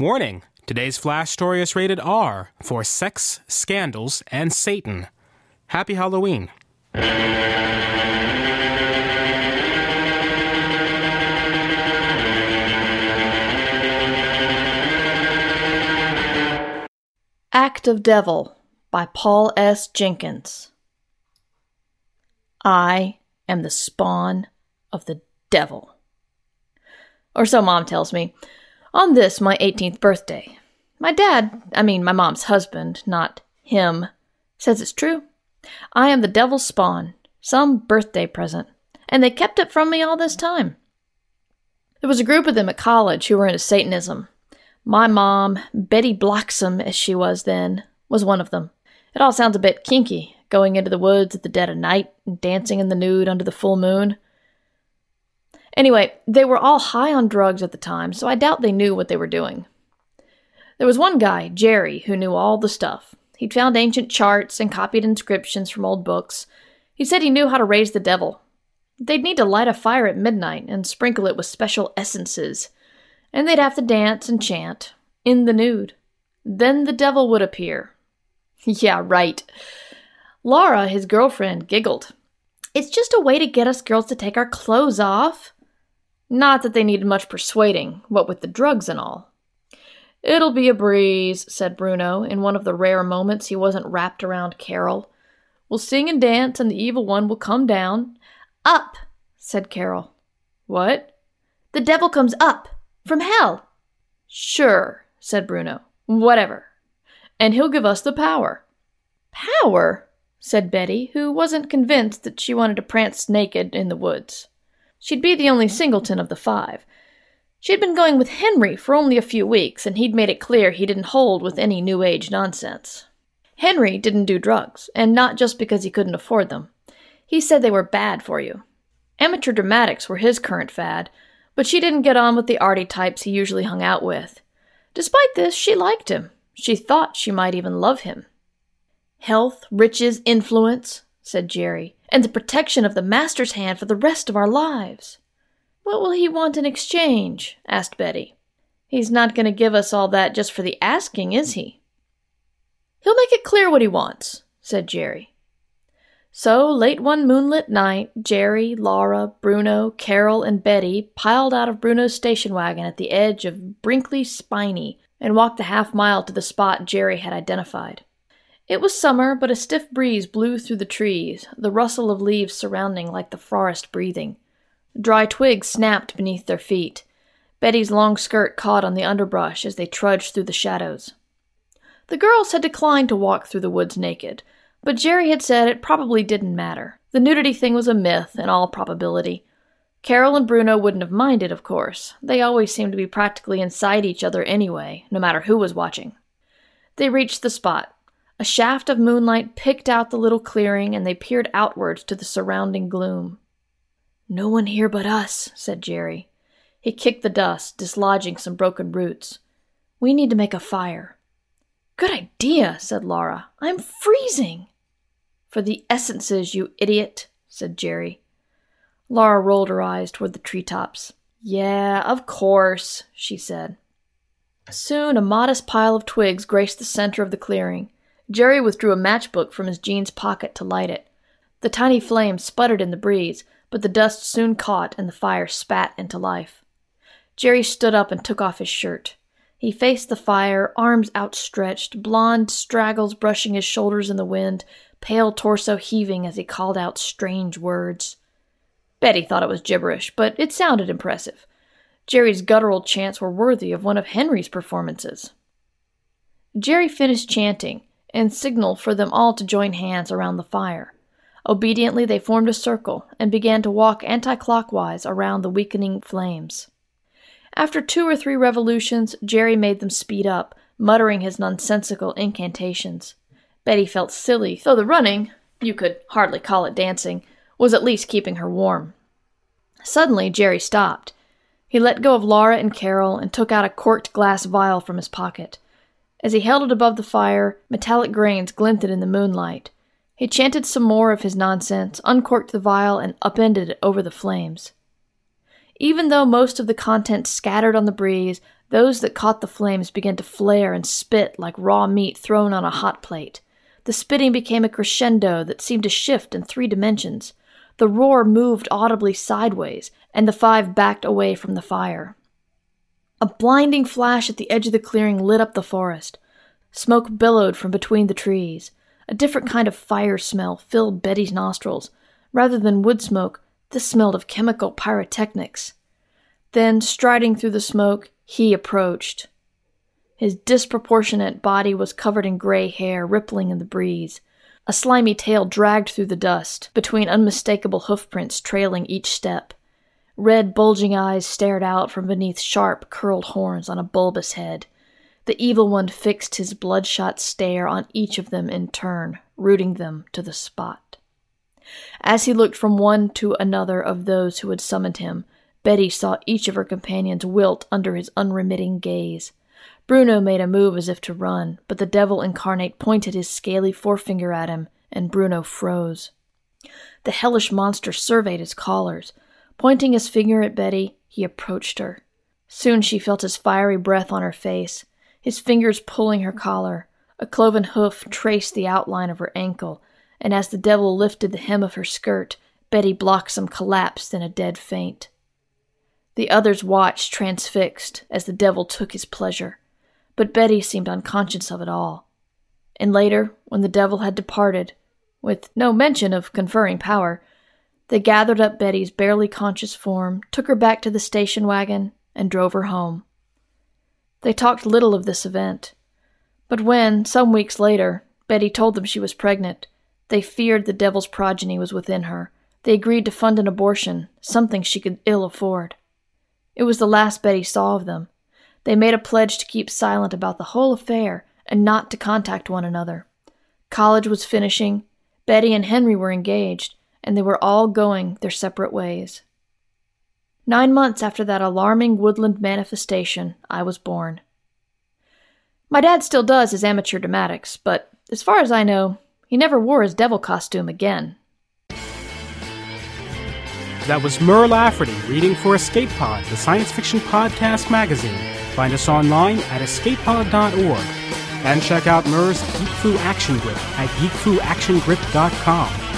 Warning today's flash story is rated R for sex, scandals, and Satan. Happy Halloween. Act of Devil by Paul S. Jenkins. I am the spawn of the devil. Or so mom tells me. On this, my 18th birthday. My dad, I mean my mom's husband, not him, says it's true. I am the devil's spawn, some birthday present, and they kept it from me all this time. There was a group of them at college who were into Satanism. My mom, Betty Bloxam as she was then, was one of them. It all sounds a bit kinky, going into the woods at the dead of night and dancing in the nude under the full moon. Anyway, they were all high on drugs at the time, so I doubt they knew what they were doing. There was one guy, Jerry, who knew all the stuff. He'd found ancient charts and copied inscriptions from old books. He said he knew how to raise the devil. They'd need to light a fire at midnight and sprinkle it with special essences. And they'd have to dance and chant, in the nude. Then the devil would appear. yeah, right. Laura, his girlfriend, giggled. It's just a way to get us girls to take our clothes off. Not that they needed much persuading, what with the drugs and all. It'll be a breeze, said Bruno, in one of the rare moments he wasn't wrapped around Carol. We'll sing and dance, and the evil one will come down. Up, said Carol. What? The devil comes up, from hell. Sure, said Bruno. Whatever. And he'll give us the power. Power? said Betty, who wasn't convinced that she wanted to prance naked in the woods. She'd be the only singleton of the five. She'd been going with Henry for only a few weeks, and he'd made it clear he didn't hold with any New Age nonsense. Henry didn't do drugs, and not just because he couldn't afford them. He said they were bad for you. Amateur dramatics were his current fad, but she didn't get on with the arty types he usually hung out with. Despite this, she liked him. She thought she might even love him. Health, riches, influence, said Jerry and the protection of the Master's hand for the rest of our lives. What will he want in exchange? asked Betty. He's not going to give us all that just for the asking, is he? He'll make it clear what he wants, said Jerry. So, late one moonlit night, Jerry, Laura, Bruno, Carol, and Betty piled out of Bruno's station wagon at the edge of Brinkley Spiny and walked the half mile to the spot Jerry had identified. It was summer, but a stiff breeze blew through the trees, the rustle of leaves surrounding like the forest breathing. Dry twigs snapped beneath their feet. Betty's long skirt caught on the underbrush as they trudged through the shadows. The girls had declined to walk through the woods naked, but Jerry had said it probably didn't matter. The nudity thing was a myth, in all probability. Carol and Bruno wouldn't have minded, of course. They always seemed to be practically inside each other anyway, no matter who was watching. They reached the spot. A shaft of moonlight picked out the little clearing, and they peered outwards to the surrounding gloom. No one here but us, said Jerry. He kicked the dust, dislodging some broken roots. We need to make a fire. Good idea, said Laura. I'm freezing. For the essences, you idiot, said Jerry. Laura rolled her eyes toward the treetops. Yeah, of course, she said. Soon a modest pile of twigs graced the center of the clearing. Jerry withdrew a matchbook from his jeans pocket to light it. The tiny flame sputtered in the breeze, but the dust soon caught and the fire spat into life. Jerry stood up and took off his shirt. He faced the fire, arms outstretched, blond straggles brushing his shoulders in the wind, pale torso heaving as he called out strange words. Betty thought it was gibberish, but it sounded impressive. Jerry's guttural chants were worthy of one of Henry's performances. Jerry finished chanting, and signaled for them all to join hands around the fire. Obediently, they formed a circle and began to walk anti clockwise around the weakening flames. After two or three revolutions, Jerry made them speed up, muttering his nonsensical incantations. Betty felt silly, though the running, you could hardly call it dancing, was at least keeping her warm. Suddenly, Jerry stopped. He let go of Laura and Carol and took out a corked glass vial from his pocket. As he held it above the fire, metallic grains glinted in the moonlight. He chanted some more of his nonsense, uncorked the vial, and upended it over the flames. Even though most of the contents scattered on the breeze, Those that caught the flames began to flare and spit like raw meat thrown on a hot plate. The spitting became a crescendo that seemed to shift in three dimensions. The roar moved audibly sideways, and the five backed away from the fire. A blinding flash at the edge of the clearing lit up the forest. Smoke billowed from between the trees. A different kind of fire smell filled Betty's nostrils. Rather than wood smoke, this smelled of chemical pyrotechnics. Then, striding through the smoke, he approached. His disproportionate body was covered in gray hair rippling in the breeze. A slimy tail dragged through the dust, between unmistakable hoofprints trailing each step. Red, bulging eyes stared out from beneath sharp, curled horns on a bulbous head. The evil one fixed his bloodshot stare on each of them in turn, rooting them to the spot. As he looked from one to another of those who had summoned him, Betty saw each of her companions wilt under his unremitting gaze. Bruno made a move as if to run, but the devil incarnate pointed his scaly forefinger at him, and Bruno froze. The hellish monster surveyed his callers. Pointing his finger at Betty, he approached her. Soon she felt his fiery breath on her face, his fingers pulling her collar. A cloven hoof traced the outline of her ankle, and as the devil lifted the hem of her skirt, Betty Bloxam collapsed in a dead faint. The others watched transfixed as the devil took his pleasure, but Betty seemed unconscious of it all. And later, when the devil had departed, with no mention of conferring power, they gathered up Betty's barely conscious form, took her back to the station wagon, and drove her home. They talked little of this event, but when, some weeks later, Betty told them she was pregnant, they feared the devil's progeny was within her. They agreed to fund an abortion, something she could ill afford. It was the last Betty saw of them. They made a pledge to keep silent about the whole affair and not to contact one another. College was finishing, Betty and Henry were engaged, and they were all going their separate ways. Nine months after that alarming woodland manifestation, I was born. My dad still does his amateur dramatics, but as far as I know, he never wore his devil costume again. That was Mur Lafferty reading for Escape Pod, the science fiction podcast magazine. Find us online at escapepod.org and check out Mur's Geek Fu Action Grip at geekfuactiongrip.com.